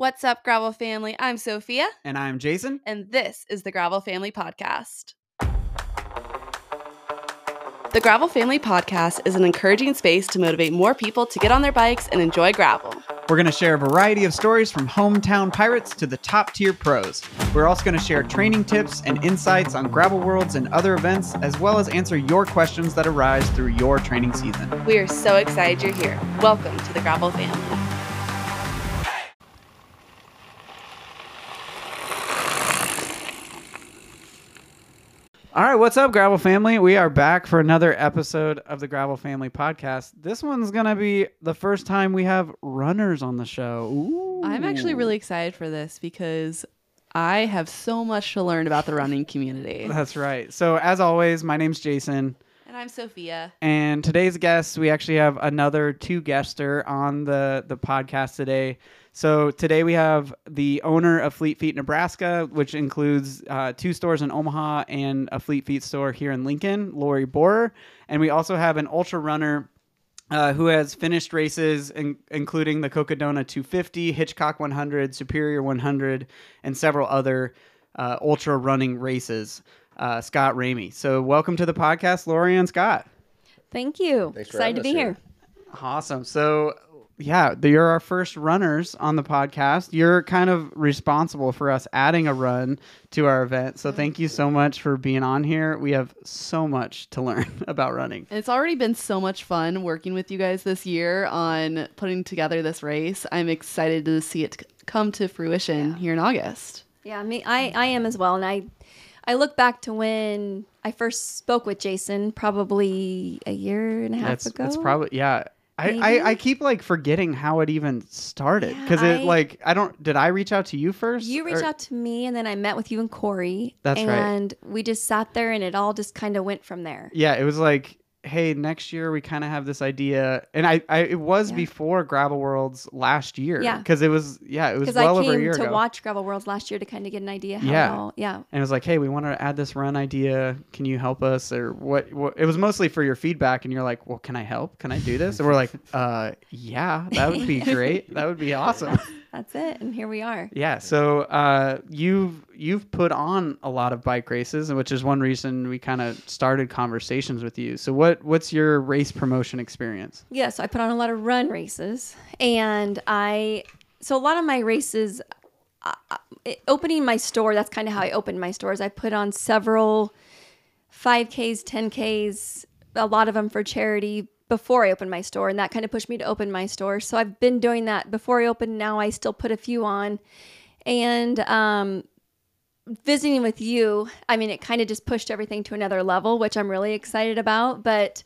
What's up, Gravel family? I'm Sophia, And I'm Jason. and this is the Gravel Family Podcast. The Gravel Family Podcast is an encouraging space to motivate more people to get on their bikes and enjoy gravel. We're going to share a variety of stories from hometown pirates to the top tier pros. We're also going to share training tips and insights on gravel worlds and other events, as well as answer your questions that arise through your training season. We are so excited you're here. Welcome to the Gravel Family. All right, what's up, Gravel family? We are back for another episode of the Gravel Family Podcast. This one's going to be the first time we have runners on the show. Ooh. I'm actually really excited for this because I have so much to learn about the running community. That's right. So, as always, my name's Jason. And I'm Sophia. And today's guest, we actually have another two guester on the the podcast today. So today we have the owner of Fleet Feet Nebraska, which includes uh, two stores in Omaha and a Fleet Feet store here in Lincoln, Lori Borer. And we also have an ultra runner uh, who has finished races, in, including the Cocodona 250, Hitchcock 100, Superior 100, and several other uh, ultra running races. Uh, Scott Ramey. So welcome to the podcast, Lori and Scott. Thank you. Thanks for Excited to be here. here. Awesome. So, yeah, you're our first runners on the podcast. You're kind of responsible for us adding a run to our event. So, thank you so much for being on here. We have so much to learn about running. It's already been so much fun working with you guys this year on putting together this race. I'm excited to see it come to fruition here in August. Yeah, me I, I am as well. And I I look back to when I first spoke with Jason probably a year and a half That's ago. that's probably yeah. I, I, I keep like forgetting how it even started Yeah, because it I- like I don't did I reach out to you first? you reached Or- out to me and then I met with you and Corey. That's right. And we just sat there and it all just kind of went from there. Yeah, it was like, hey, next year we kind of have this idea, and I, I it was Yeah. before Gravel Worlds last year. Yeah. because it was yeah, it was well I over a came year to ago. watch Gravel Worlds last year to kind of get an idea how Yeah. all yeah. and it was like, hey, we want to add this run idea. Can you help us? Or what, what? It was mostly for your feedback, and you're like, well, can I help? Can I do this? And we're like, uh, yeah, that would be great. that would be awesome. That's it. And here we are. Yeah, so uh, you've you've put on a lot of bike races, which is one reason we kind of started conversations with you. So what what's your race promotion experience? Yeah, so I put on a lot of run races, and I so a lot of my races, uh, uh, opening my store. That's kind of how I opened my stores. I put on several five Ks, ten Ks, a lot of them for charity before I opened my store, and that kind of pushed me to open my store. So I've been doing that before I opened. Now I still put a few on, and um, visiting with you, I mean, it kind of just pushed everything to another level, which I'm really excited about. But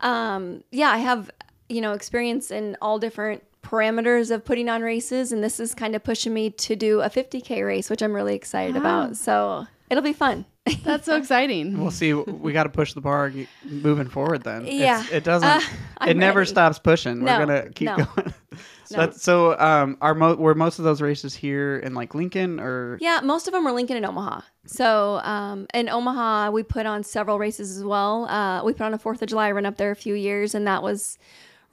um, yeah, I have, you know, experience in all different parameters of putting on races. And this is kind of pushing me to do a 50K race, which I'm really excited about. So it'll be fun. That's so exciting. We'll see. We got to push the bar moving forward. Then It's- Yeah. it doesn't. Uh, it I'm never ready. stops pushing. No, We're gonna keep no. going. so, No. so um, are mo- were most of those races here in like Lincoln or? Yeah, most of them were Lincoln and Omaha. So um, in Omaha, we put on several races as well. Uh, we put on a Fourth of July run up there a few years, and that was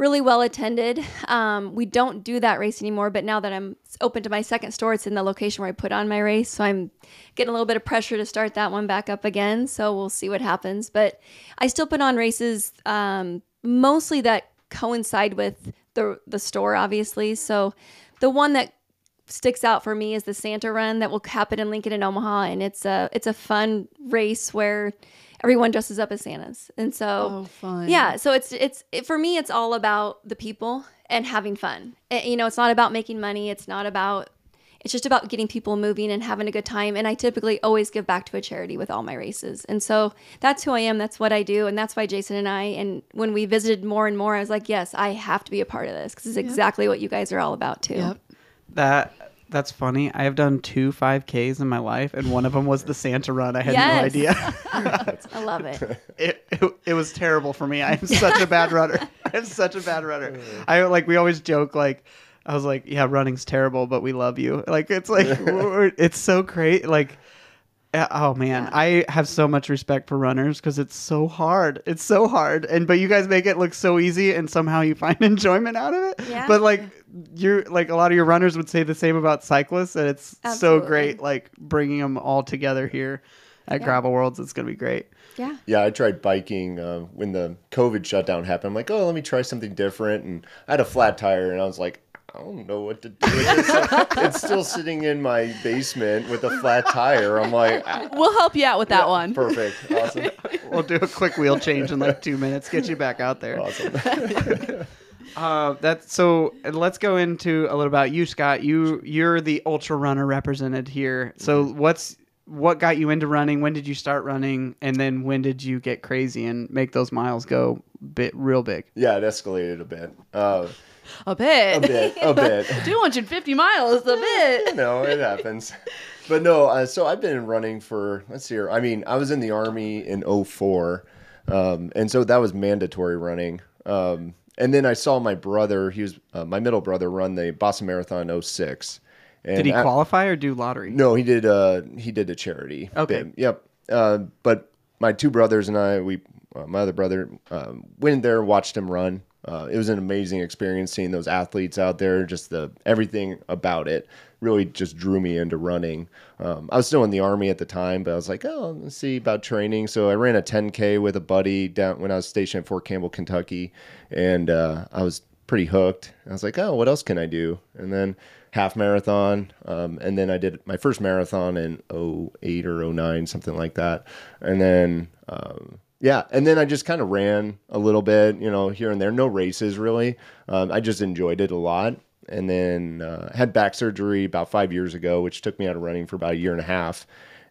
really well attended. Um, we don't do that race anymore, but now that I'm open to my second store, it's in the location where I put on my race. So I'm getting a little bit of pressure to start that one back up again. So we'll see what happens. But I still put on races um, mostly that coincide with the the store, obviously. So the one that sticks out for me is the Santa Run that will happen in Lincoln and Omaha, and it's a it's a fun race where everyone dresses up as Santas, and so Oh, fun. yeah, so it's it's it, for me it's all about the people and having fun. It- you know, it's not about making money. It's not about it's just about getting people moving and having a good time. And I typically always give back to a charity with all my races. And so that's who I am. That's what I do. And that's why Jason and I, and when we visited more and more, I was like, yes, I have to be a part of this because it's exactly what you guys are all about too. Yep. That that's funny. I have done two 5Ks in my life, and one of them was the Santa Run. I had no idea. I love it. it, it, it was terrible for me. I am such a bad runner. I am such a bad runner. I like we always joke like I was like, yeah, running's terrible, but we love you. Like it's like it's so great. Like Uh, Oh man, I have so much respect for runners because it's so hard. It's so hard, and but you guys make it look so easy, and somehow you find enjoyment out of it. Yeah. But like you're like a lot of your runners would say the same about cyclists, and it's so great. Like bringing them all together here at Yeah. Gravel Worlds, it's gonna be great. Yeah. Yeah, I tried biking uh, when the COVID shutdown happened. I'm like, oh, let me try something different. And I had a flat tire, and I was like, I don't know what to do. It's, it's still sitting in my basement with a flat tire. I'm like, ah, We'll help you out with that one. perfect, awesome, We'll do a quick wheel change in like two minutes, get you back out there. awesome. Uh, that's so. Let's go into a little about you, Scott. You you're the ultra runner represented here. So what's what got you into running? When did you start running? And then when did you get crazy and make those miles go bit real big? Yeah, it escalated a bit. Uh, A bit. a bit, a bit. 250 miles, a bit. no, it happens. But no, uh, so I've been running for let's see here. I mean, I was in the army in 04, um, and so that was mandatory running. Um, and then I saw my brother, he was uh, my middle brother, run the Boston Marathon in 06. And Did he I- qualify or do lottery? No, he did. Uh, he did a charity. Okay. bid. Yep. Uh, but my two brothers and I, we, uh, my other brother, um, went there, watched him run. Uh, it was an amazing experience seeing those athletes out there. Just the everything about it really just drew me into running. Um, I was still in the army at the time, but I was like, oh, let's see about training. So I ran a 10k with a buddy down when I was stationed at Fort Campbell, Kentucky, and uh, I was pretty hooked. I was like, oh, what else can I do? And then half marathon, um, and then I did my first marathon in 08 or 09, something like that. And then, um, yeah, and then I just kind of ran a little bit, you know, here and there. No races really. Um, I just enjoyed it a lot. And then uh, had back surgery about five years ago, which took me out of running for about a year and a half.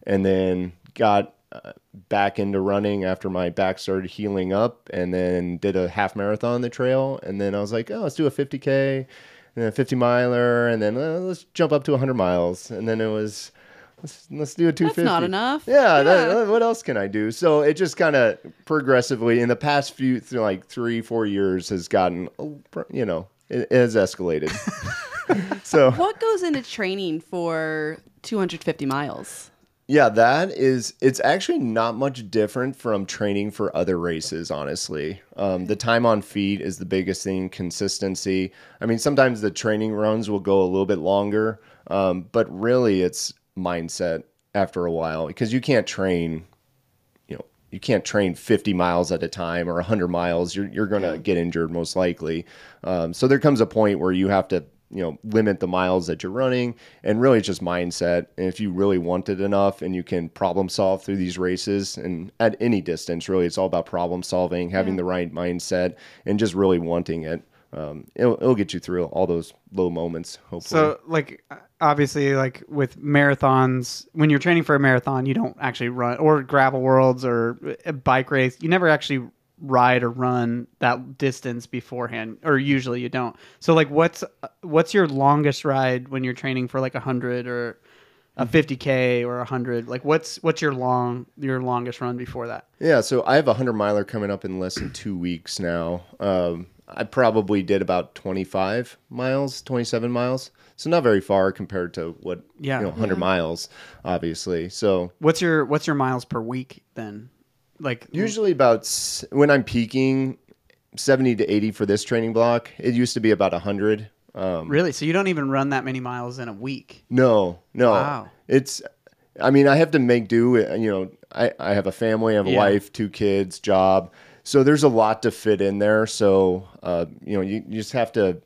And then got uh, back into running after my back started healing up and then did a half marathon on the trail and then i was like oh let's do a 50k and a 50 miler and then uh, let's jump up to 100 miles and then it was let's, let's do a 250 not enough. yeah, that- what else can i do so it just kind of progressively in the past few th- like three four years has gotten you know it, it has escalated so What goes into training for 250 miles? Yeah, that is. It's actually not much different from training for other races. Honestly, um, the time on feet is the biggest thing. Consistency. I mean, sometimes the training runs will go a little bit longer, um, but really, it's mindset after a while because you can't train. You know, you can't train 50 miles at a time or 100 miles. You're you're gonna get injured most likely. Um, so there comes a point where you have to you know limit the miles that you're running and really it's just mindset and if you really want it enough and you can problem solve through these races and at any distance really it's all about problem solving having the right mindset and just really wanting it um, it'll, it'll get you through all those low moments hopefully So, like, obviously, like with marathons, when you're training for a marathon, you don't actually run, or gravel worlds or a bike race, you never actually ride or run that distance beforehand, or usually you don't. So, like, what's what's your longest ride when you're training for like a hundred or a 50k or a hundred? Like, what's what's your long your longest run before that? Yeah, so I have a hundred miler coming up in less than two weeks now. Um, I probably did about twenty five miles, twenty seven miles, so not very far compared to what Yeah. you know, hundred miles, obviously. So What's your what's your miles per week then? Like usually about when I'm peaking, seventy to eighty for this training block. It used to be about hundred. Um, really? So you don't even run that many miles in a week? No, no. Wow. It's, I mean, I have to make do. You know, I, I have a family, I have a Yeah. wife, two kids, job. So there's a lot to fit in there. So, uh, you know, you, you just have to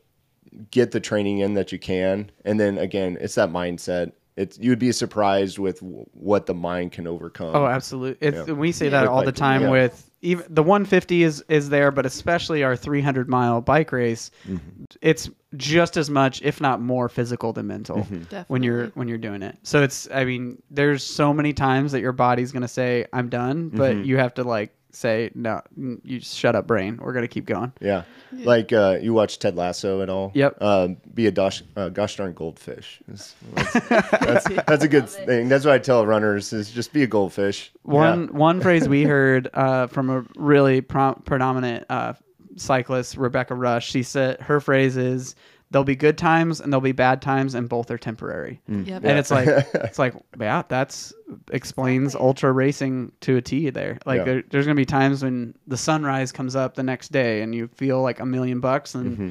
get the training in that you can. And then again, it's that mindset. It's, you'd be surprised with what the mind can overcome. Oh, absolutely. It's Yeah. we say that With all the time yeah. with even the 150 is is there, but especially our 300 mile bike race, Mm-hmm. it's just as much, if not more, physical than mental Mm-hmm. when you're when you're doing it. So it's I mean, there's so many times that your body's gonna say I'm done, but Mm-hmm. you have to like say no, you just shut up, brain. We're gonna keep going. Yeah. Like uh, you watch Ted Lasso and all? Yep. Um, be a gosh, uh, gosh darn goldfish. It's- That's, that's, that's a good thing. That's what I tell runners is just be a goldfish. One one phrase we heard uh, from a really pro- predominant uh, cyclist, Rebecca Rusch. She said her phrase is, "There'll be good times and there'll be bad times, and both are temporary." Yep. And it's like it's like yeah, that's explains ultra racing to a T there. Like Yeah. there, there's going to be times when the sunrise comes up the next day and you feel like a million bucks and Mm-hmm.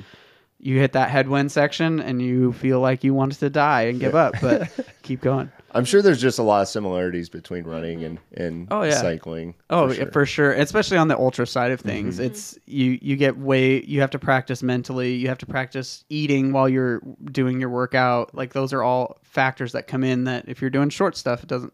You hit that headwind section and you feel like you wanted to die and give up, but keep going. I'm sure there's just a lot of similarities between running and, and Oh, yeah. cycling. Oh, for sure. Mm-hmm. for sure. Especially on the ultra side of things, it's you. You get way. You have to practice mentally. You have to practice eating while you're doing your workout. Like those are all factors that come in. That if you're doing short stuff, it doesn't.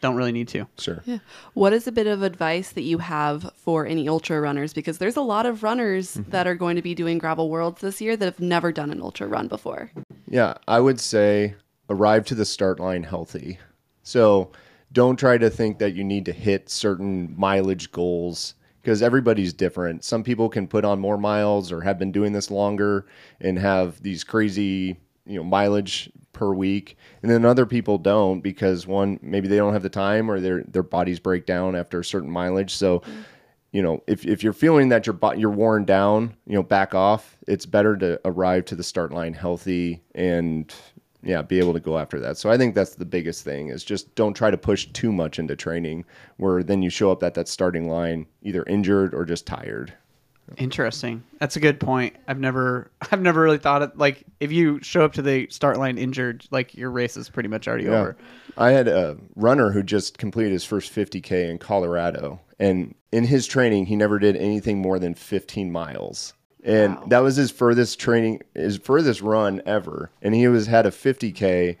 Don't really need to. Sure. Yeah. What is a bit of advice that you have for any ultra runners? Because there's a lot of runners mm-hmm. that are going to be doing gravel worlds this year that have never done an ultra run before. Yeah, I would say arrive to the start line healthy. So don't try to think that you need to hit certain mileage goals because everybody's different. Some people can put on more miles or have been doing this longer and have these crazy, you know, mileage per week. And then other people don't because one maybe they don't have the time or their their bodies break down after a certain mileage. So you know, if, if you're feeling that you're you're worn down, you know, back off. It's better to arrive to the start line healthy and yeah, be able to go after that. So I think that's the biggest thing is just don't try to push too much into training where then you show up at that starting line either injured or just tired. Interesting. That's a good point. I've never. I've never really thought it. Like if you show up to the start line injured, like your race is pretty much already over. I had a runner who just completed his first 50K in Colorado. And in his training, he never did anything more than 15 miles. And Wow. that was his furthest training, his furthest run ever. And he was had a 50K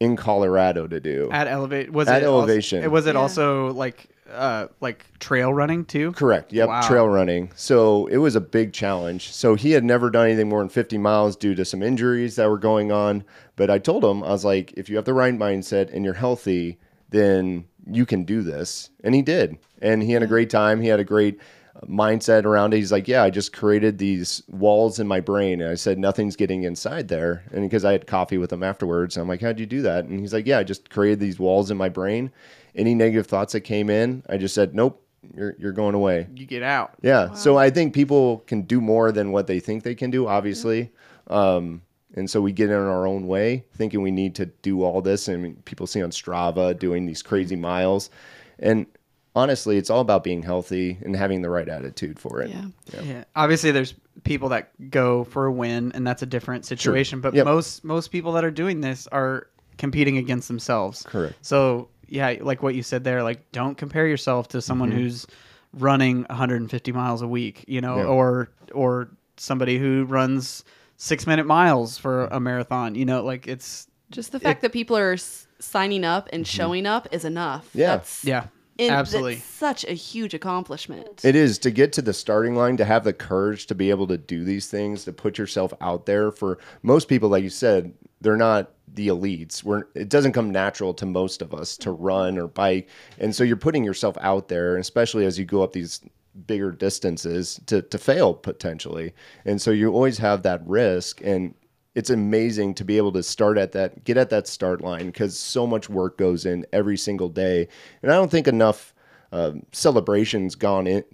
in Colorado to do. At elevate was At it also- elevation. was it Yeah. also like uh like trail running too? Correct. Yep. Wow. Trail running. So it was a big challenge. So he had never done anything more than 50 miles due to some injuries that were going on. But I told him, I was like, if you have the right mindset and you're healthy, then you can do this. And he did. And he had a great time. He had a great uh, mindset around it. He's like, yeah, I just created these walls in my brain. And I said, nothing's getting inside there. And because I had coffee with him afterwards, I'm like, how'd you do that? And he's like, yeah, I just created these walls in my brain. Any negative thoughts that came in, I just said, nope, you're, you're going away. You get out. Yeah. So I think people can do more than what they think they can do, obviously. Um, and so we get in our own way, thinking we need to do all this. And people see on Strava doing these crazy miles. And honestly, it's all about being healthy and having the right attitude for it. Yeah. Yeah. Obviously, there's people that go for a win, and that's a different situation. But Yep. most most people that are doing this are competing against themselves. Correct. So yeah, like what you said there, like don't compare yourself to someone Mm-hmm. who's running 150 miles a week, you know, Yeah. or or somebody who runs six minute miles for a marathon. You know, like it's Just the fact that people are s- signing up and showing up is enough. Mm-hmm. Yeah. That's, yeah, and absolutely. That's such a huge accomplishment. It is to get to the starting line, to have the courage to be able to do these things, to put yourself out there. For most people, like you said, they're not the elites. We're, it doesn't come natural to most of us to run or bike, and so you're putting yourself out there, and especially as you go up these bigger distances to to fail potentially. And so you always have that risk, and it's amazing to be able to start at that, get at that start line because so much work goes in every single day, and I don't think enough um, celebrations gone in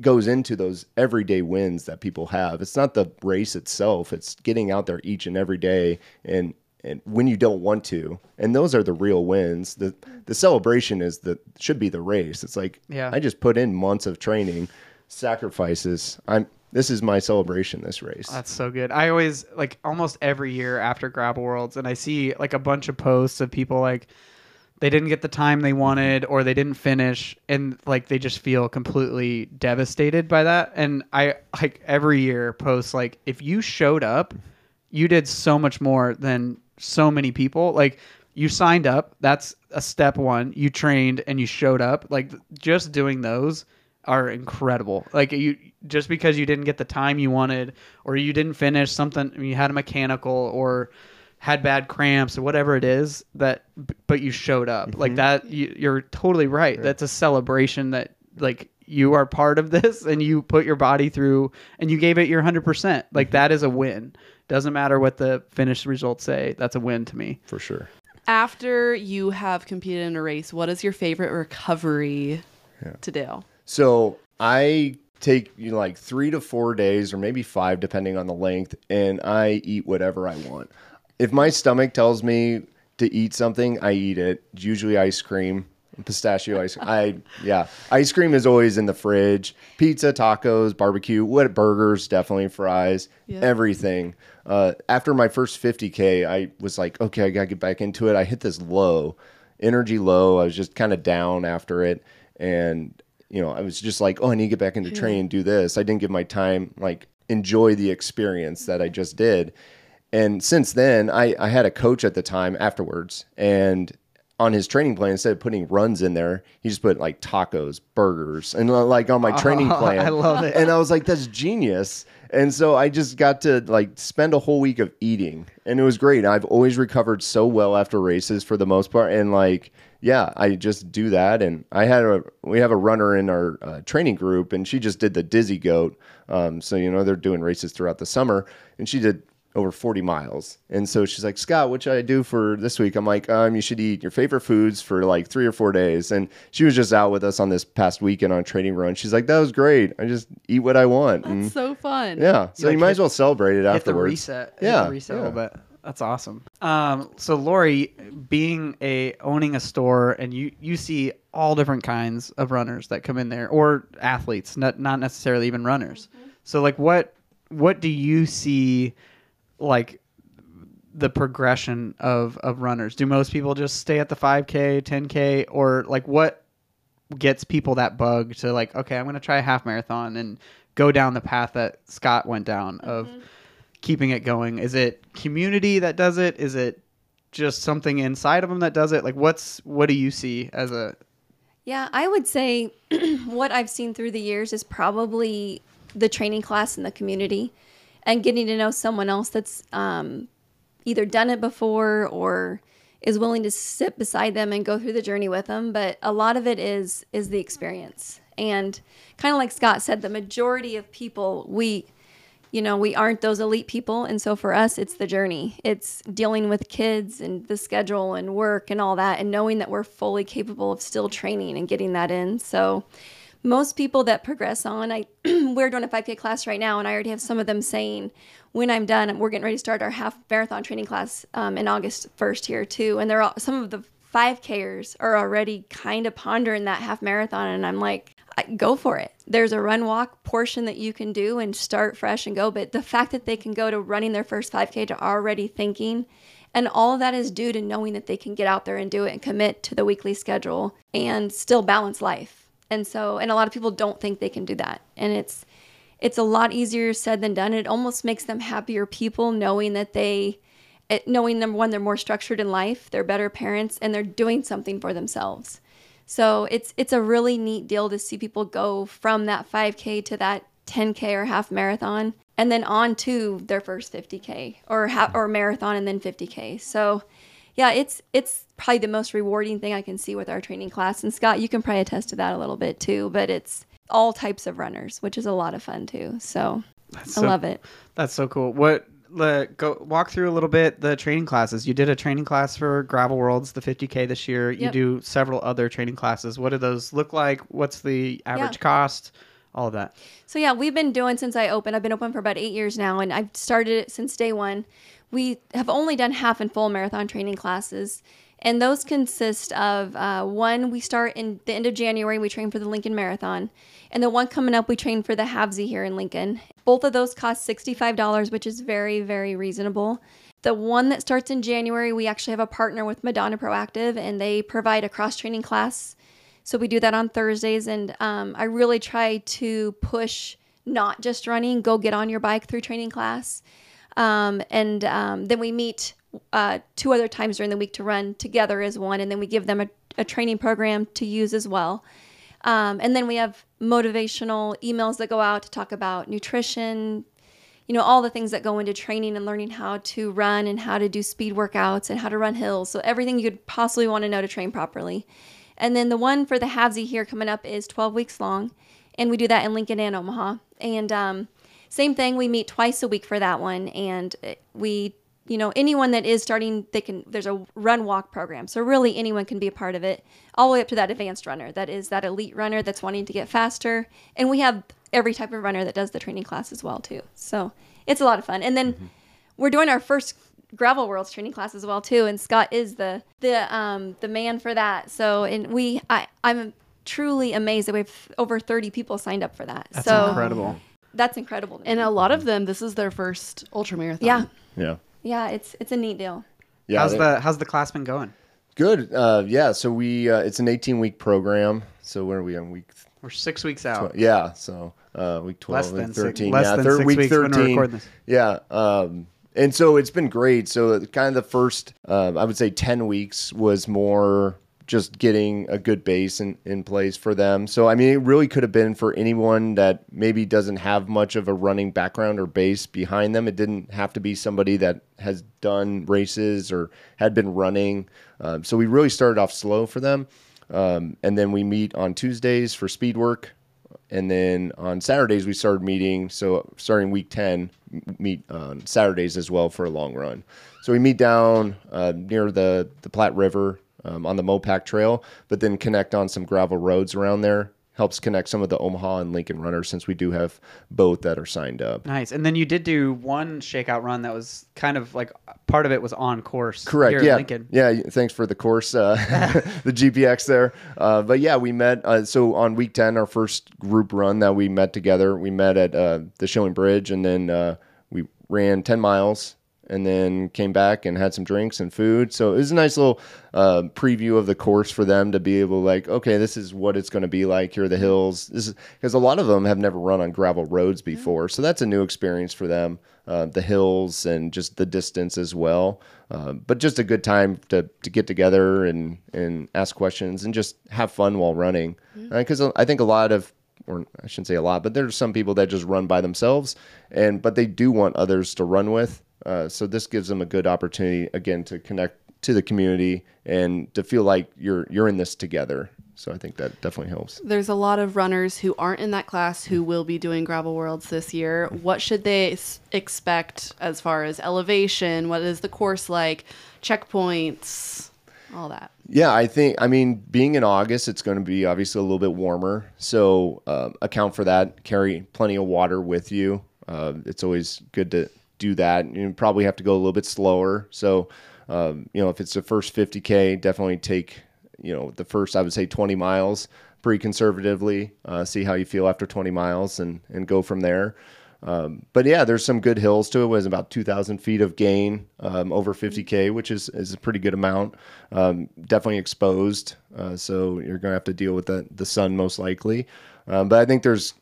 goes into those everyday wins that people have. It's not the race itself; it's getting out there each and every day and and when you don't want to. And those are the real wins. the The celebration is the should be the race. It's like Yeah. I just put in months of training, sacrifices. I'm this is my celebration. This race. That's so good. I always like almost every year after Gravel Worlds, and I see like a bunch of posts of people like they didn't get the time they wanted or they didn't finish, and like they just feel completely devastated by that. And I like every year post like if you showed up, you did so much more than so many people. Like you signed up, that's a step one. You trained and you showed up. Like just doing those are incredible. Like you just because you didn't get the time you wanted or you didn't finish something you had a mechanical or had bad cramps or whatever it is that but you showed up. Like mm-hmm. that you, you're totally right. That's a celebration that like you are part of this and you put your body through and you gave it your 100%. Like mm-hmm. that is a win. Doesn't matter what the finished results say. That's a win to me. for sure. After you have competed in a race, what is your favorite recovery to do? So I take you know, like three to four days, or maybe five, depending on the length, and I eat whatever I want. If my stomach tells me to eat something, I eat it. Usually ice cream. Pistachio ice. I yeah, ice cream is always in the fridge. Pizza, tacos, barbecue, what burgers, definitely fries, Yeah. everything. Uh, after my first 50k, I was like, okay, I gotta get back into it. I hit this low, energy low. I was just kind of down after it, and you know, I was just like, oh, I need to get back into training and do this. I didn't give my time like enjoy the experience that I just did. And since then, I, I had a coach at the time afterwards, and on his training plan, instead of putting runs in there, he just put like tacos, burgers, and uh, like on my training Oh, plan. I love it. And I was like, that's genius. And so I just got to like spend a whole week of eating, and it was great. I've always recovered so well after races for the most part, and like, yeah, I just do that. And I had a we have a runner in our uh, training group, and she just did the Dizzy Goat. Um, so you know they're doing races throughout the summer, and she did over 40 miles. And so she's like, Scott, what should I do for this week? I'm like, um, you should eat your favorite foods for like three or four days. And she was just out with us on this past weekend on a training run. She's like, that was great. I just eat what I want. And That's so fun. yeah. So you, like might hit- as well celebrate it hit the afterwards. reset. hit the Yeah, reset a yeah. little bit. That's awesome. Um, so Lori, being a owning a store, and you you see all different kinds of runners that come in there, or athletes, not not necessarily even runners. So like, what what do you see, like the progression of of runners? Do most people just stay at the five k, ten k, or like what gets people that bug to like, okay, I'm gonna try a half marathon and go down the path that Scott went down of mm-hmm. keeping it going? Is it community that does it? Is it just something inside of them that does it? Like, what's what do you see as a Yeah, I would say what I've seen through the years is probably the training class in the community and getting to know someone else that's um, either done it before or is willing to sit beside them and go through the journey with them. But a lot of it is is the experience. And kind of like Scott said, the majority of people we you know, we aren't those elite people. And so for us, it's the journey. It's dealing with kids and the schedule and work and all that, and knowing that we're fully capable of still training and getting that in. So most people that progress on, I we're doing a 5K class right now, and I already have some of them saying, when I'm done, we're getting ready to start our half marathon training class um, in August 1st here too. And they're all, some of the 5Kers are already kind of pondering that half marathon, and I'm like, go for it. There's a run walk portion that you can do and start fresh and go. But the fact that they can go to running their first 5K to already thinking, and all that is due to knowing that they can get out there and do it and commit to the weekly schedule and still balance life. And so, and a lot of people don't think they can do that. And it's, it's a lot easier said than done. It almost makes them happier people knowing that they, it, knowing number one, they're more structured in life, they're better parents, and they're doing something for themselves. So it's it's a really neat deal to see people go from that 5K to that 10K or half marathon, and then on to their first 50K or half or marathon and then 50K. So yeah, it's it's probably the most rewarding thing I can see with our training class. And Scott, you can probably attest to that a little bit too. But it's all types of runners, which is a lot of fun too. So I so- love it. That's so cool. What le, go walk through a little bit the training classes. You did a training class for Gravel Worlds, the 50k this year. You do several other training classes. What do those look like? What's the average Yeah. cost? All of that. So yeah, we've been doing since I opened. I've been open for about eight years now, and I've started it since day one. We have only done half and full marathon training classes, and those consist of uh, one we start in the end of January. We train for the Lincoln Marathon, and the one coming up we train for the Halfsy here in Lincoln. Both of those cost sixty five dollars, which is very very reasonable. The one that starts in January, we actually have a partner with Madonna Proactive, and they provide a cross training class. So we do that on Thursdays, and um, I really try to push not just running, go get on your bike through training class. Um, and um, then we meet uh, two other times during the week to run together as one, and then we give them a, a training program to use as well. Um, and then we have motivational emails that go out to talk about nutrition, you know, all the things that go into training and learning how to run and how to do speed workouts and how to run hills. So everything you could possibly want to know to train properly. And then the one for the Halfsy here coming up is 12 weeks long, and we do that in Lincoln and Omaha. And um, same thing, we meet twice a week for that one, and uh, we, you know, anyone that is starting, they can. There's a run walk program, so really anyone can be a part of it, all the way up to that advanced runner, that is that elite runner that's wanting to get faster, and we have every type of runner that does the training class as well too. So it's a lot of fun, and then we're doing our first gravel worlds training class as well too and scott is the the um the man for that so and we i i'm truly amazed that we have over 30 people signed up for that That's so incredible. that's incredible And a lot of them, this is their first ultra marathon. yeah Yeah. Yeah it's it's a neat deal Yeah. how's they- the how's the class been going? good? Uh, yeah. So we uh, it's an 18 week program. So where are we on week? We're six weeks out. Yeah. So uh, week 12, Less week than six- 13. less yeah. than third six week weeks when we're 13. recording this. Yeah. Um, and so it's been great. So kind of the first, um, I would say 10 weeks was more just getting a good base in, in place for them. So, I mean, it really could have been for anyone that maybe doesn't have much of a running background or base behind them. It didn't have to be somebody that has done races or had been running. Um, so we really started off slow for them. Um, and then we meet on Tuesdays for speed work. And then on Saturdays, we started meeting. So starting week 10, meet on Saturdays as well for a long run. So we meet down uh, near the, the Platte River um, on the Mopac Trail, but then connect on some gravel roads around there. Helps connect some of the Omaha and Lincoln runners since we do have both that are signed up. Nice. And then you did do one shakeout run that was kind of like part of it was on course. Correct. Here yeah. Lincoln. Yeah. Thanks for the course, uh, the GPX there. Uh, but yeah, we met. Uh, so on week 10, our first group run that we met together, we met at uh, the Showing Bridge and then uh, we ran 10 miles and then came back and had some drinks and food. So it was a nice little uh, preview of the course for them to be able to like, okay, this is what it's going to be like. Here are the hills. This is because a lot of them have never run on gravel roads before, so that's a new experience for them. Uh, the hills and just the distance as well, uh, but just a good time to, to get together and and ask questions and just have fun while running. Because I think a lot of or I shouldn't say a lot, but there's some people that just run by themselves, and but they do want others to run with. Uh, so this gives them a good opportunity again to connect to the community and to feel like you're you're in this together. So I think that definitely helps. There's a lot of runners who aren't in that class who will be doing gravel worlds this year. What should they s- expect as far as elevation? What is the course like? Checkpoints, all that. Yeah, I think. I mean, being in August, it's going to be obviously a little bit warmer, so um, account for that. Carry plenty of water with you. Uh, it's always good to do that. You probably have to go a little bit slower. So, um, you know, if it's the first 50k, definitely take you know the first I would say 20 miles pretty conservatively. Uh, see how you feel after 20 miles, and and go from there. Um, but yeah, there's some good hills to it. It was about 2,000 feet of gain um, over 50k, which is is a pretty good amount. Um, definitely exposed, uh, so you're going to have to deal with the the sun most likely. Um, but I think there's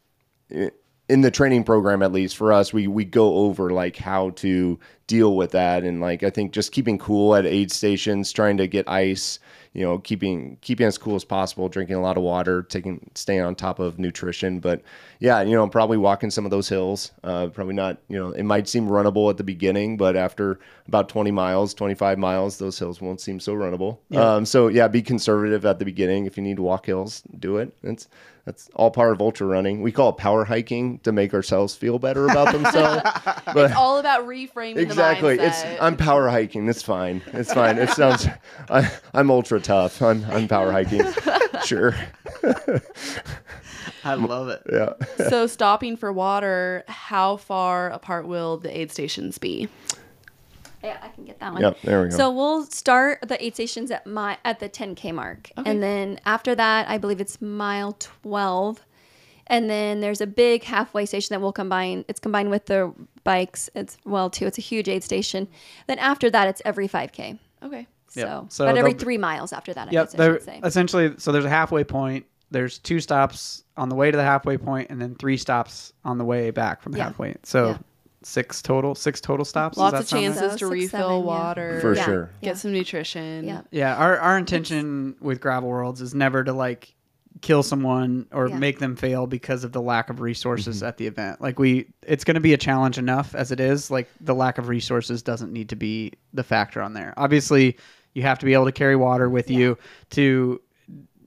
in the training program, at least for us, we we go over like how to deal with that, and like I think just keeping cool at aid stations, trying to get ice, you know, keeping keeping as cool as possible, drinking a lot of water, taking staying on top of nutrition. But yeah, you know, probably walking some of those hills. Uh, probably not, you know, it might seem runnable at the beginning, but after about 20 miles, 25 miles, those hills won't seem so runnable. Um, so yeah, be conservative at the beginning. If you need to walk hills, do it. It's that's all part of ultra running. We call it power hiking to make ourselves feel better about themselves. but it's All about reframing exactly, the it's. I'm power hiking. It's fine. It's fine. It sounds. I, I'm ultra tough. I'm I'm power hiking. Sure. I love it. Yeah. so stopping for water, how far apart will the aid stations be? Yeah, I can get that one. Yep, there we go. So we'll start the aid stations at my at the 10k mark, Okay. and then after that, I believe it's mile 12, and then there's a big halfway station that will combine. It's combined with the bikes. It's well too. It's a huge aid station. Then after that, it's every 5k. Okay. Yep. So, So but every three miles after that, I Yep. guess I They're should say. essentially so there's a halfway point. There's two stops on the way to the halfway point, and then three stops on the way back from the Yeah. halfway. So Yeah. Six total. Six total stops. Lots of sound right? chances So to six, refill seven, yeah. water. For Yeah. sure. Get some nutrition. yeah. Yeah, our our intention with Gravel Worlds is never to like kill someone or Yeah. make them fail because of the lack of resources mm-hmm. at the event. Like we it's going to be a challenge enough as it is. Like the lack of resources doesn't need to be the factor on there. Obviously, you have to be able to carry water with you to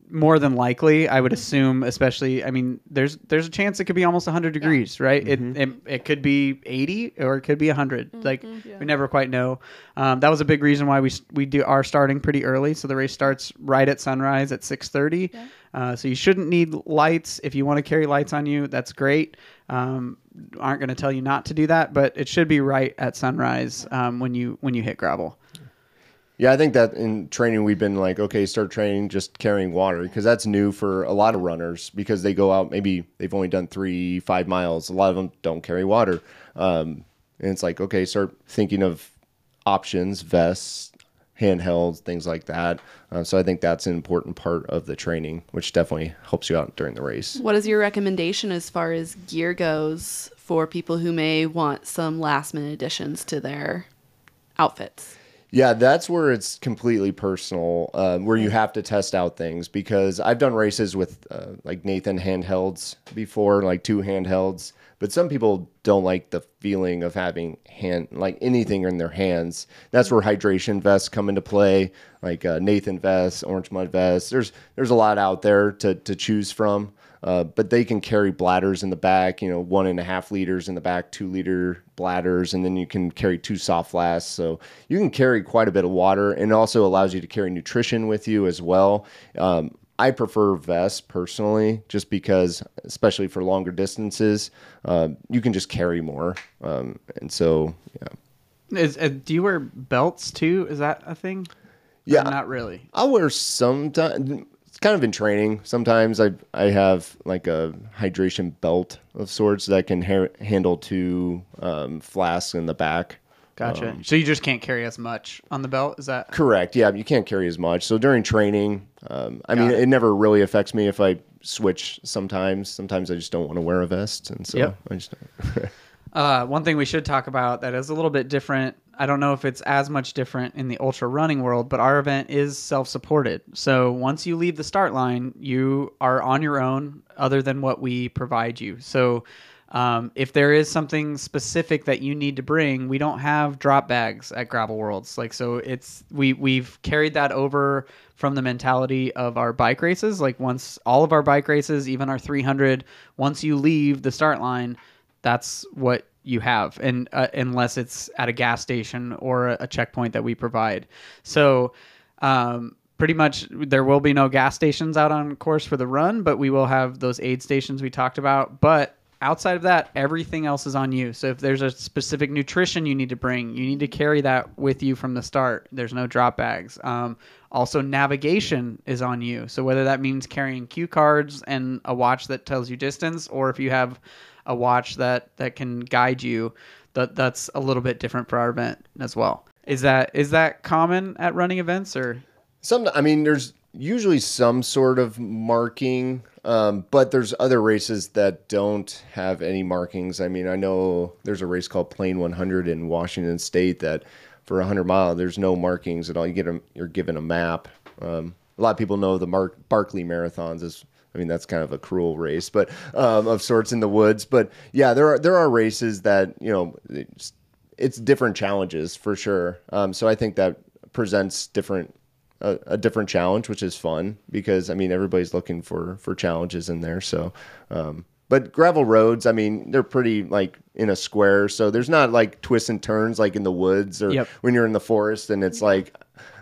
more than likely, I would assume, especially, I mean, there's there's a chance it could be almost 100 degrees, right? It, it it could be 80 or it could be 100. Like we never quite know. Um, that was a big reason why we we do are starting pretty early. So the race starts right at sunrise at 6:30. Uh, so you shouldn't need lights if you want to carry lights on you. That's great. Um, aren't going to tell you not to do that, but it should be right at sunrise um, when you when you hit gravel. Yeah, I think that in training we've been like, okay, start training just carrying water because that's new for a lot of runners because they go out maybe they've only done three, five miles. A lot of them don't carry water, um, and it's like, okay, start thinking of options, vests, handhelds, things like that. Uh, so I think that's an important part of the training, which definitely helps you out during the race. What is your recommendation as far as gear goes for people who may want some last minute additions to their outfits? Yeah, that's where it's completely personal, um, where you have to test out things because I've done races with uh, like Nathan handhelds before, like two handhelds, but some people don't like the feeling of having hand like anything in their hands. That's where hydration vests come into play, like uh, Nathan vests, Orange Mud vests. There's there's a lot out there to to choose from. Uh, but they can carry bladders in the back, you know, one and a half liters in the back, two liter bladders, and then you can carry two soft flasks. So you can carry quite a bit of water, and also allows you to carry nutrition with you as well. Um, I prefer vests personally, just because, especially for longer distances, um, you can just carry more. Um, and so, yeah. Is uh, do you wear belts too? Is that a thing? Or Yeah. not really. I'll wear sometimes. It's kind of in training. Sometimes I I have like a hydration belt of sorts that can ha- handle two um, flasks in the back. Gotcha. so you just can't carry as much on the belt. Is that Correct. Yeah, you can't carry as much. So during training, um, I mean, it. it. never really affects me if I switch. Sometimes, sometimes I just don't want to wear a vest, and so Yep. I just. Uh, one thing we should talk about that is a little bit different. I don't know if it's as much different in the ultra running world, but our event is self supported. So once you leave the start line, you are on your own, other than what we provide you. So um, if there is something specific that you need to bring, we don't have drop bags at Gravel Worlds. Like so, it's we we've carried that over from the mentality of our bike races. Like once all of our bike races, even our 300, once you leave the start line that's what you have and uh, unless it's at a gas station or a, a checkpoint that we provide. So um, pretty much there will be no gas stations out on course for the run but we will have those aid stations we talked about. But outside of that everything else is on you. So if there's a specific nutrition you need to bring you need to carry that with you from the start. There's no drop bags. Um, also navigation is on you. So whether that means carrying cue cards and a watch that tells you distance or if you have a watch that that can guide you that that's a little bit different for our event as well. Is that is that common at running events or? Some, I mean, there's usually some sort of marking, um, but there's other races that don't have any markings. I mean, I know there's a race called Plain 100 in Washington State that for 100 mile there's no markings at all. You get a, you're given a map. Um, a lot of people know the Mark Barkley marathons is. I mean, that's kind of a cruel race, but um, of sorts in the woods. But yeah, there are there are races that you know. It's, it's different challenges for sure. Um, so I think that presents different a, a different challenge, which is fun because I mean everybody's looking for for challenges in there. So, um, but gravel roads, I mean, they're pretty like in a square, so there's not like twists and turns like in the woods or Yep. when you're in the forest and it's like,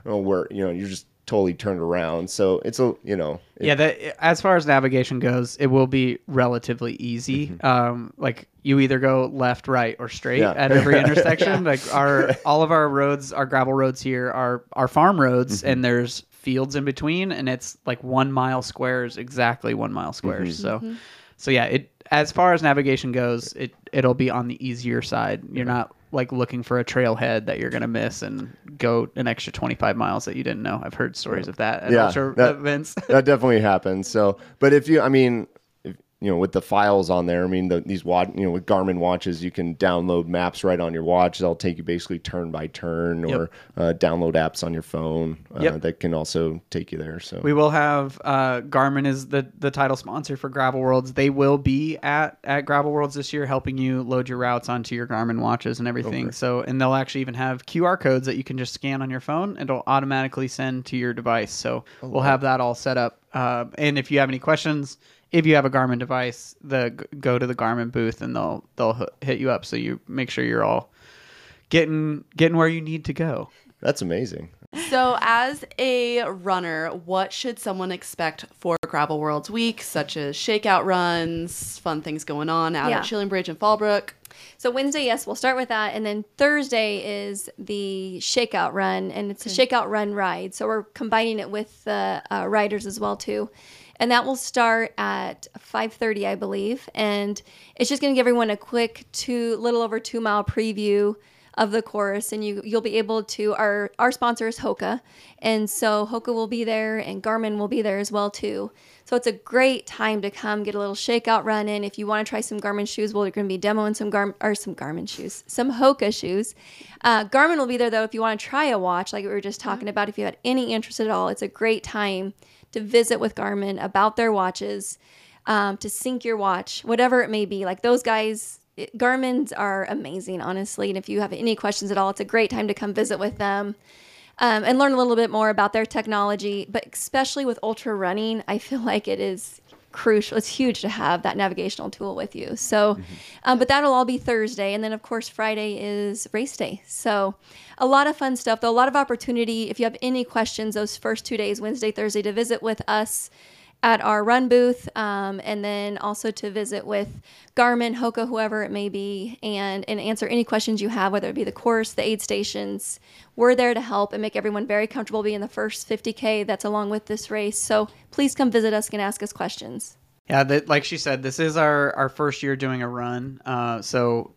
oh, where you know you're just totally turned around. So it's a you know it- yeah that as far as navigation goes it will be relatively easy. Mm-hmm. Um like you either go left right or straight Yeah. at every intersection. Like our all of our roads our gravel roads here are are farm roads mm-hmm. and there's fields in between and it's like one mile squares exactly one mile squares mm-hmm. so so yeah it as far as navigation goes it it'll be on the easier side. You're not like looking for a trailhead that you're gonna miss and go an extra 25 miles that you didn't know. I've heard stories of that at Yeah, that- events. that definitely happens. So, but if you, I mean, you know, with the files on there. I mean, the, these watch, you know, with Garmin watches, you can download maps right on your watch. They'll take you basically turn by turn, or uh, download apps on your phone uh, Yep. that can also take you there. So We will have uh, Garmin is the the title sponsor for Gravel Worlds. They will be at at Gravel Worlds this year, helping you load your routes onto your Garmin watches and everything. So, and they'll actually even have QR codes that you can just scan on your phone, and it'll automatically send to your device. So we'll have that all set up. Uh, and if you have any questions, if you have a Garmin device, the go to the Garmin booth and they'll they'll hit you up. So you make sure you're all getting getting where you need to go. that's amazing. So, as a runner, what should someone expect for Gravel Worlds Week, such as shakeout runs, fun things going on out Yeah. at Chilling Bridge and Fallbrook? So Wednesday, yes, we'll start with that, and then Thursday is the shakeout run, and it's a shakeout run ride. So we're combining it with the uh, riders as well too, and that will start at 5:30, I believe, and it's just going to give everyone a quick two, little over two mile preview of the course, and you you'll be able to. Our our sponsor is Hoka, and so Hoka will be there, and Garmin will be there as well too. So it's a great time to come get a little shakeout run in. If you want to try some Garmin shoes, well, you're going to be demoing some Garmin or some Garmin shoes, some Hoka shoes. Uh, Garmin will be there though if you want to try a watch, like we were just talking about. If you had any interest at all, it's a great time to visit with Garmin about their watches, um, to sync your watch, whatever it may be. Like those guys. It, Garmin's are amazing, honestly. And if you have any questions at all, it's a great time to come visit with them um, and learn a little bit more about their technology. But especially with ultra running, I feel like it is crucial. It's huge to have that navigational tool with you. So, um, but that'll all be Thursday, and then of course Friday is race day. So, a lot of fun stuff. Though a lot of opportunity. If you have any questions, those first two days, Wednesday, Thursday, to visit with us at our run booth, um, and then also to visit with Garmin, Hoka, whoever it may be, and and answer any questions you have, whether it be the course, the aid stations. We're there to help and make everyone very comfortable being the first 50k that's along with this race. So please come visit us and ask us questions. Yeah, that like she said, this is our our first year doing a run. Uh, so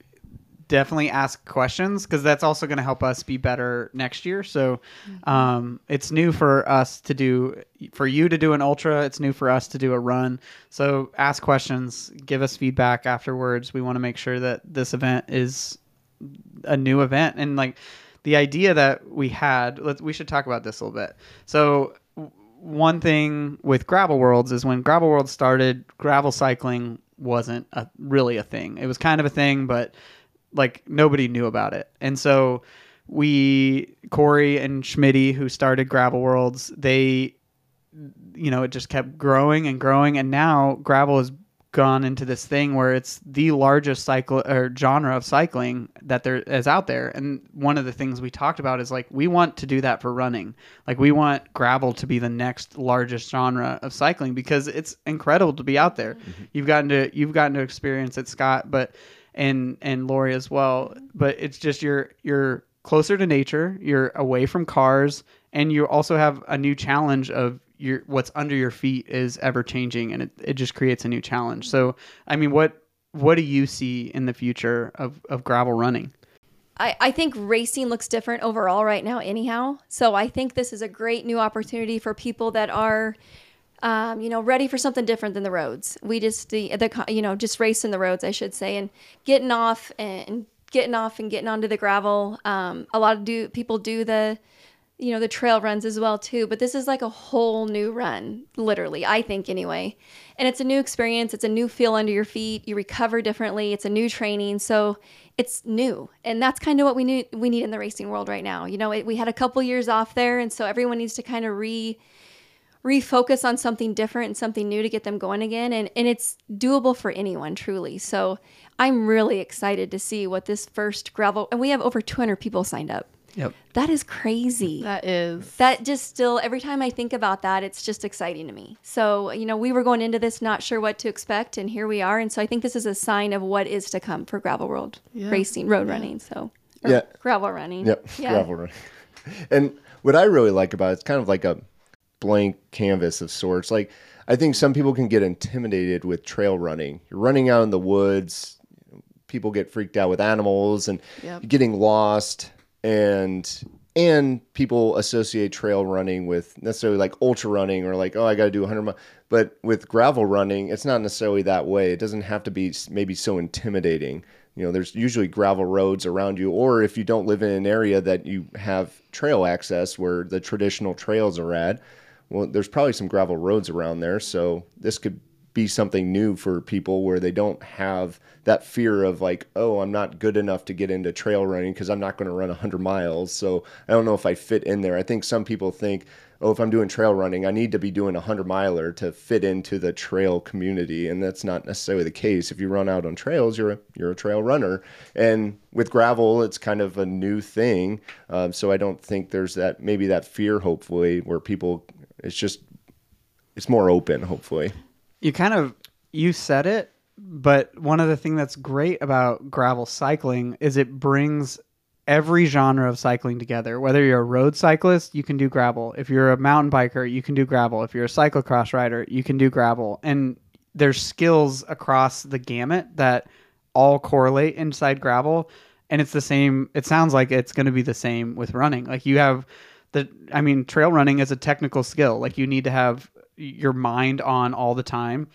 definitely ask questions because that's also going to help us be better next year. So um, it's new for us to do, for you to do an ultra. It's new for us to do a run. So ask questions, give us feedback afterwards. We want to make sure that this event is a new event and like the idea that we had. Let we should talk about this a little bit. So one thing with gravel worlds is when gravel worlds started gravel cycling wasn't a, really a thing it was kind of a thing but like nobody knew about it. And so we corey and schmitty who started gravel worlds they you know it just kept growing and growing. And now gravel has gone into this thing where it's the largest cycle or genre of cycling that there is out there. And one of the things we talked about is like we want to do that for running. Like we want gravel to be the next largest genre of cycling because it's incredible to be out there. Mm-hmm. You've gotten to you've gotten to experience it scott but and and lori as well but it's just you're you're closer to nature you're away from cars and you also have a new challenge of your what's under your feet is ever changing and it, it just creates a new challenge so i mean what what do you see in the future of, of gravel running I, I think racing looks different overall right now, anyhow. So I think this is a great new opportunity for people that are, um, you know, ready for something different than the roads. We just the, the you know just racing the roads, I should say, and getting off and getting off and getting onto the gravel. Um, a lot of do people do the you know the trail runs as well too but this is like a whole new run literally i think anyway and it's a new experience it's a new feel under your feet you recover differently it's a new training so it's new and that's kind of what we need we need in the racing world right now you know it, we had a couple years off there and so everyone needs to kind of re refocus on something different and something new to get them going again and, and it's doable for anyone truly so i'm really excited to see what this first gravel and we have over 200 people signed up yep that is crazy That is. that just still every time i think about that it's just exciting to me so you know we were going into this not sure what to expect and here we are and so i think this is a sign of what is to come for gravel world Yeah. racing road running so Yeah. gravel running Yep. yeah Gravel running. And what I really like about it, it's kind of like a blank canvas of sorts. Like I think some people can get intimidated with trail running. You're running out in the woods. People get freaked out with animals and Yep. getting lost. And and people associate trail running with necessarily like ultra running or like oh I got to do 100 miles. But with gravel running, it's not necessarily that way. It doesn't have to be maybe so intimidating. You know, there's usually gravel roads around you, or if you don't live in an area that you have trail access where the traditional trails are at, well, there's probably some gravel roads around there. So this could be something new for people where they don't have that fear of like, oh, I'm not good enough to get into trail running because I'm not going to run 100 miles. So I don't know if I fit in there. I think some people think, oh, if I'm doing trail running, I need to be doing a 100 miler to fit into the trail community. And that's not necessarily the case. If you run out on trails, you're a, you're a trail runner. And with gravel, it's kind of a new thing. Um, so I don't think there's that, maybe that fear, hopefully, where people, it's just, it's more open, hopefully. you kind of you said it but one of the things that's great about gravel cycling is it brings every genre of cycling together. Whether you're a road cyclist you can do gravel. If you're a mountain biker you can do gravel. If you're a cyclocross rider you can do gravel. And there's skills across the gamut that all correlate inside gravel. And it's the same it sounds like it's going to be the same with running. Like you have i mean trail running is a technical skill. Like you need to have your mind on all the time.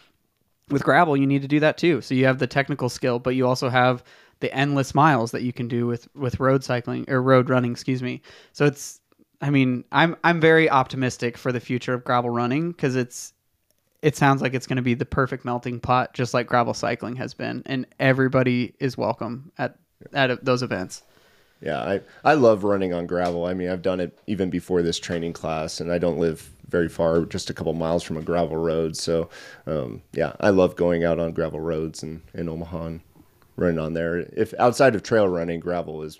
With gravel you need to do that too. So you have the technical skill but you also have the endless miles that you can do with with road cycling or road running excuse me. So it's i mean i'm i'm very optimistic for the future of gravel running because it's it sounds like it's going to be the perfect melting pot just like gravel cycling has been. And everybody is welcome at at those events Yeah, I, I love running on gravel. I mean, I've done it even before this training class, and I don't live very far, just a couple miles from a gravel road. So, um, yeah, I love going out on gravel roads and in Omaha and running on there. If outside of trail running, gravel is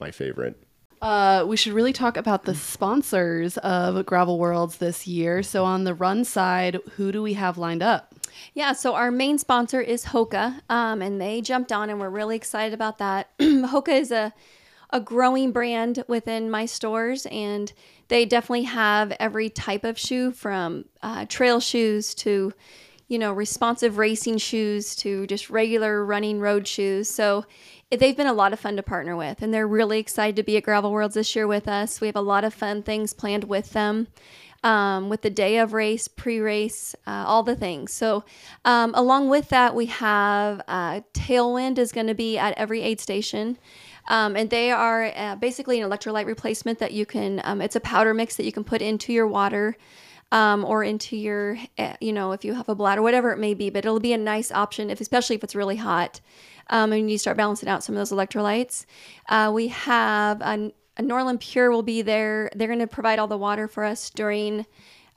my favorite. Uh, we should really talk about the sponsors of Gravel Worlds this year. So on the run side, who do we have lined up? Yeah, so our main sponsor is Hoka, um, and they jumped on, and we're really excited about that. Hoka is a a growing brand within my stores, and they definitely have every type of shoe from uh, trail shoes to, you know, responsive racing shoes to just regular running road shoes. So they've been a lot of fun to partner with, and they're really excited to be at Gravel Worlds this year with us. We have a lot of fun things planned with them um, with the day of race, pre race, uh, all the things. So, um, along with that, we have uh, Tailwind is going to be at every aid station. Um, and they are uh, basically an electrolyte replacement that you can, um, it's a powder mix that you can put into your water. Um, or into your, uh, you know, if you have a bladder, whatever it may be, but it'll be a nice option, if especially if it's really hot, um, and you start balancing out some of those electrolytes. Uh, we have a, a Norland Pure will be there. They're going to provide all the water for us during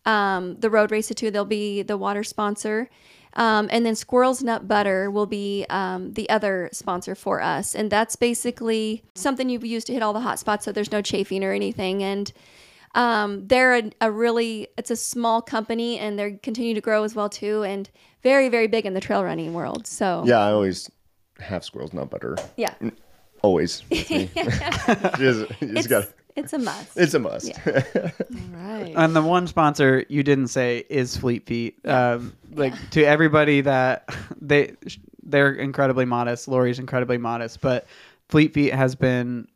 um, the road race too. They'll be the water sponsor. Um, and then Squirrel's Nut Butter will be um, the other sponsor for us. And that's basically something you use to hit all the hot spots so there's no chafing or anything. And um, they're a, a really, it's a small company and they continue to grow as well too. And very, very big in the trail running world. So Yeah, I always have squirrels nut butter. yeah. Always. with me. just, just It's, gotta, it's a must. it's a must. All right. And the one sponsor you didn't say is Fleet Feet. Um, like to everybody that they they're incredibly modest. Lori's incredibly modest, but Fleet Feet has been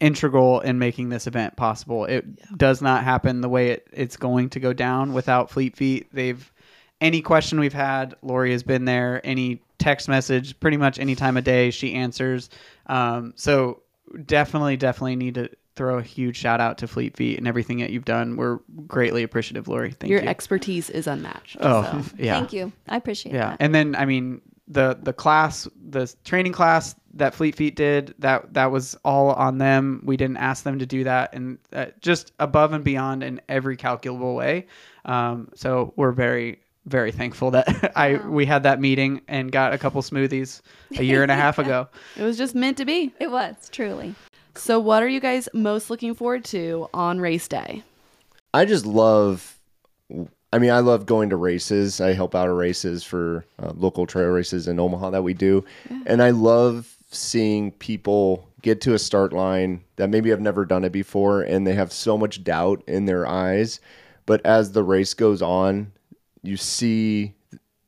integral in making this event possible. It does not happen the way it, it's going to go down without Fleet Feet. They've any question we've had, Lori has been there. Any text message, pretty much any time of day, she answers. Um, so definitely, definitely need to throw a huge shout out to Fleet Feet and everything that you've done. We're greatly appreciative, Lori. Thank you. Your you. expertise is unmatched. oh, so. yeah. Thank you. I appreciate it. Yeah, that. and then I mean the the class, the training class that Fleet Feet did that that was all on them. We didn't ask them to do that, and uh, just above and beyond in every calculable way. Um, so we're very very thankful that I we had that meeting and got a couple smoothies a year and a half ago. It was just meant to be. It was truly. So, what are you guys most looking forward to on race day? I just love. I mean, I love going to races. I help out at races for uh, local trail races in Omaha that we do, and I love seeing people get to a start line that maybe have never done it before, and they have so much doubt in their eyes. But as the race goes on, you see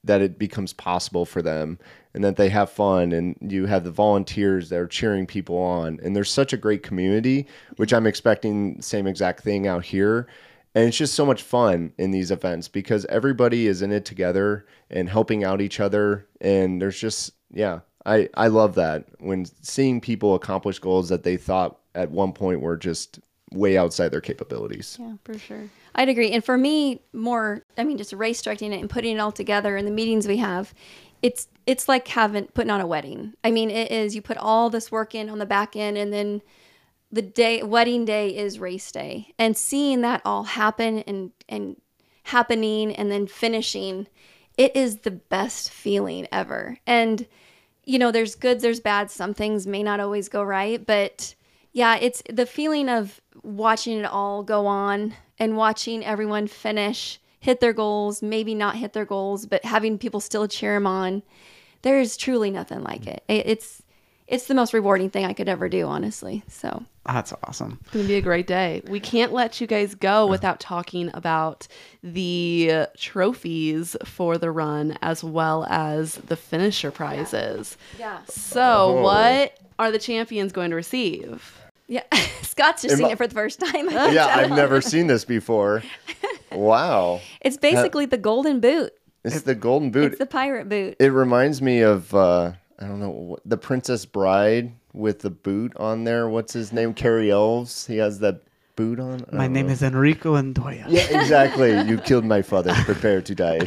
that it becomes possible for them, and that they have fun and you have the volunteers that are cheering people on. And there's such a great community which i'm expecting same exact thing out here. And it's just so much fun in these events because everybody is in it together and helping out each other. And there's just yeah i i love that when seeing people accomplish goals that they thought at one point were just way outside their capabilities Yeah, for sure. I'd agree. And for me, more, I mean, just race directing it and putting it all together in the meetings we have, it's it's like having putting on a wedding. I mean, it is you put all this work in on the back end, and then the day wedding day is race day, and seeing that all happen and and happening and then finishing, it is the best feeling ever. And you know, there's good, there's bad. Some things may not always go right, but yeah, it's the feeling of watching it all go on and watching everyone finish, hit their goals, maybe not hit their goals, but having people still cheer them on. There is truly nothing like it. It- It's it's the most rewarding thing I could ever do, honestly. So That's awesome. It's going to be a great day. We can't let you guys go without talking about the trophies for the run as well as the finisher prizes. yeah, So, Oh. what are the champions going to receive? Yeah. Scott's just Am seeing I- it for the first time. yeah i've never seen this before wow It's basically the golden boot. it's the golden boot It's the pirate boot. It reminds me of uh, I don't know what, the Princess Bride with the boot on there. What's his name? Cary Elwes. He has that boot on. I My don't name know. is Inigo Montoya. Yeah, exactly. you killed my father. Prepare to die.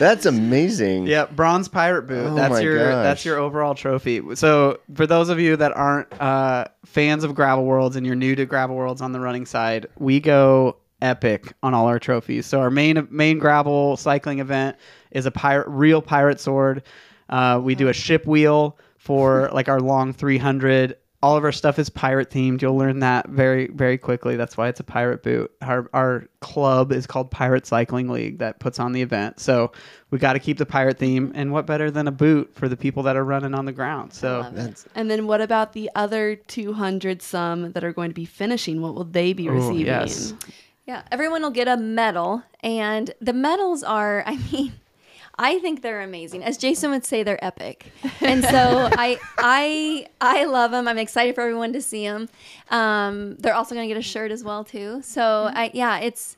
That's amazing. Yeah, bronze pirate boot. Oh that's your that's your overall trophy. So for those of you that aren't uh, fans of Gravel Worlds and you're new to Gravel Worlds on the running side, we go epic on all our trophies. So our main main gravel cycling event is a pirate real pirate sword. Uh, we do a ship wheel for like our long 300. All of our stuff is pirate themed. You'll learn that very very quickly. That's why it's a pirate boot. Our our club is called Pirate Cycling League that puts on the event. So we got to keep the pirate theme. And what better than a boot for the people that are running on the ground? So And then what about the other 200 some that are going to be finishing? What will they be Ooh, receiving? yes. Yeah, everyone will get a medal, and the medals are, I mean, I think they're amazing. As Jason would say, they're epic, and so I, I, I love them. I'm excited for everyone to see them. Um, they're also going to get a shirt as well too. So I, yeah, it's.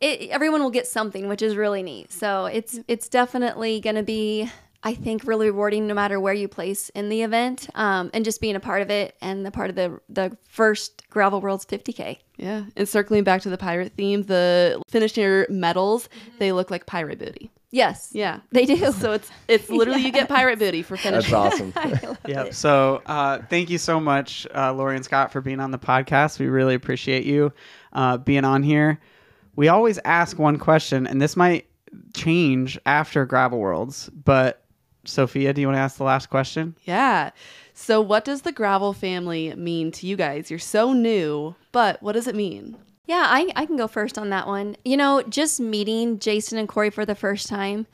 It, everyone will get something, which is really neat. So it's it's definitely going to be, I think, really rewarding no matter where you place in the event, um, and just being a part of it and the part of the the first Gravel Worlds 50k. Yeah. And circling back to the pirate theme, the finisher medals, they look like pirate booty. Yes, Yeah. they do. So it's it's literally you get pirate booty for finishing. that's awesome. Yep. So uh, thank you so much, uh, Lori and Scott, for being on the podcast. We really appreciate you uh, being on here. We always ask one question, and this might change after Gravel Worlds. But Sophia, do you want to ask the last question? Yeah. So what does the gravel family mean to you guys? You're so new, but what does it mean? Yeah, I, I can go first on that one. You know, just meeting Jason and Corey for the first time,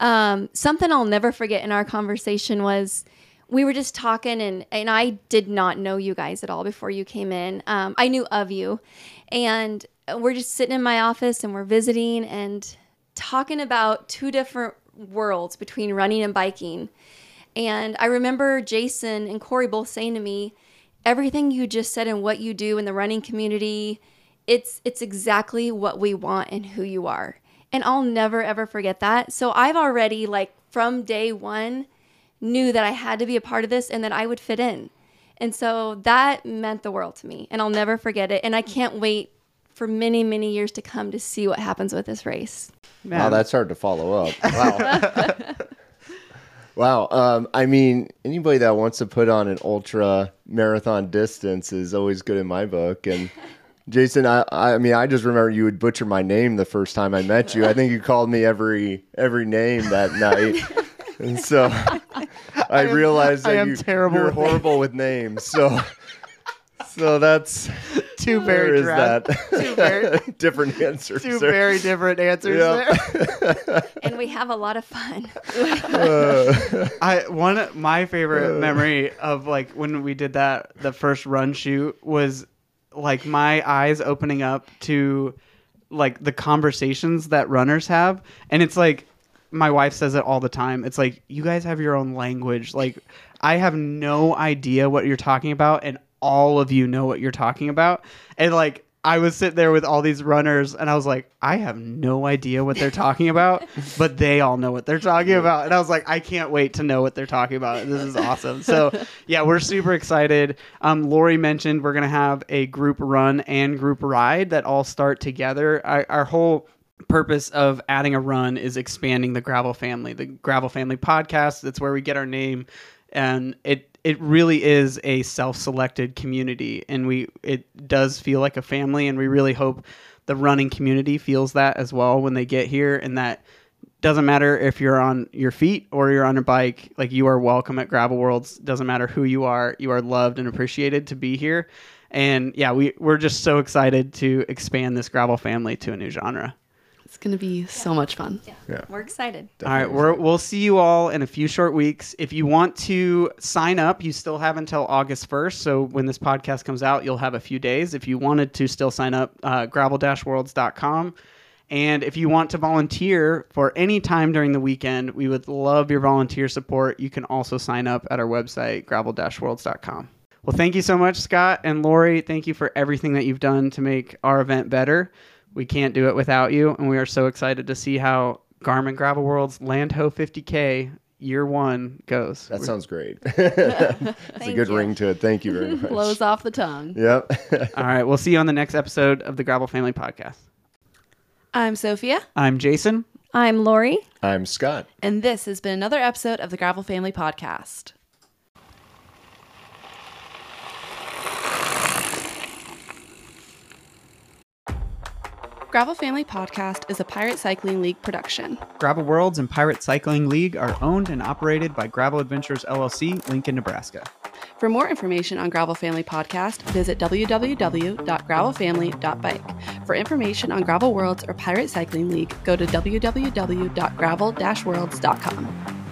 um, something I'll never forget in our conversation was we were just talking, and, and I did not know you guys at all before you came in. Um, I knew of you, and we're just sitting in my office and we're visiting and talking about two different worlds between running and biking. And I remember Jason and Corey both saying to me, everything you just said and what you do in the running community, it's it's exactly what we want and who you are. And I'll never ever forget that. So I've already like from day 1 knew that I had to be a part of this and that I would fit in. And so that meant the world to me and I'll never forget it and I can't wait for many many years to come to see what happens with this race. Wow, that's hard to follow up. Wow. wow. Um, I mean, anybody that wants to put on an ultra marathon distance is always good in my book. And Jason, I, I mean, I just remember you would butcher my name the first time I met you. I think you called me every every name that night. And so I, am- realized I that am you, terrible you're with names. horrible with names. So so that's two very is that. two very different answers. two there. very different answers Yeah. there. And we have a lot of fun. Uh. I one my favorite uh. memory of like when we did that the first run shoot was like my eyes opening up to like the conversations that runners have and it's like my wife says it all the time. It's like you guys have your own language. Like I have no idea what you're talking about, and all of you know what you're talking about. And like I was sitting there with all these runners, and I was like, I have no idea what they're talking about, but they all know what they're talking about. And I was like, I can't wait to know what they're talking about. This is awesome. So yeah, we're super excited. Um, Lori mentioned we're gonna have a group run and group ride that all start together. Our, our whole purpose of adding a run is expanding the gravel family the gravel family podcast that's where we get our name and it it really is a self-selected community and we it does feel like a family and we really hope the running community feels that as well when they get here and that doesn't matter if you're on your feet or you're on a bike like you are welcome at gravel worlds. Doesn't matter who you are you are loved and appreciated to be here. And yeah we, we're just so excited to expand this gravel family to a new genre It's going to be so much fun. Yeah. We're excited. all right, we're, we'll see you all in a few short weeks. If you want to sign up, you still have until August 1st. So when this podcast comes out, you'll have a few days. If you wanted to still sign up, uh, gravel-worlds.com. And if you want to volunteer for any time during the weekend, we would love your volunteer support. You can also sign up at our website, gravel-worlds.com. Well, thank you so much, Scott and Lori. Thank you for everything that you've done to make our event better. We can't do it without you, and we are so excited to see how Garmin Gravel World's Land Ho 50K year one goes. That sounds great. it's a good you. ring to it. Thank you very much. Blows off the tongue. Yep. All right, we'll see you on the next episode of the Gravel Family Podcast. I'm Sophia, I'm Jason. I'm Lori. I'm Scott. and this has been another episode of the Gravel Family Podcast. Gravel Family Podcast is a Pirate Cycling League production. Gravel Worlds and Pirate Cycling League are owned and operated by Gravel Adventures LLC, Lincoln, Nebraska. For more information on Gravel Family Podcast, visit www.gravelfamily.bike. For information on Gravel Worlds or Pirate Cycling League, go to www.gravel-worlds.com.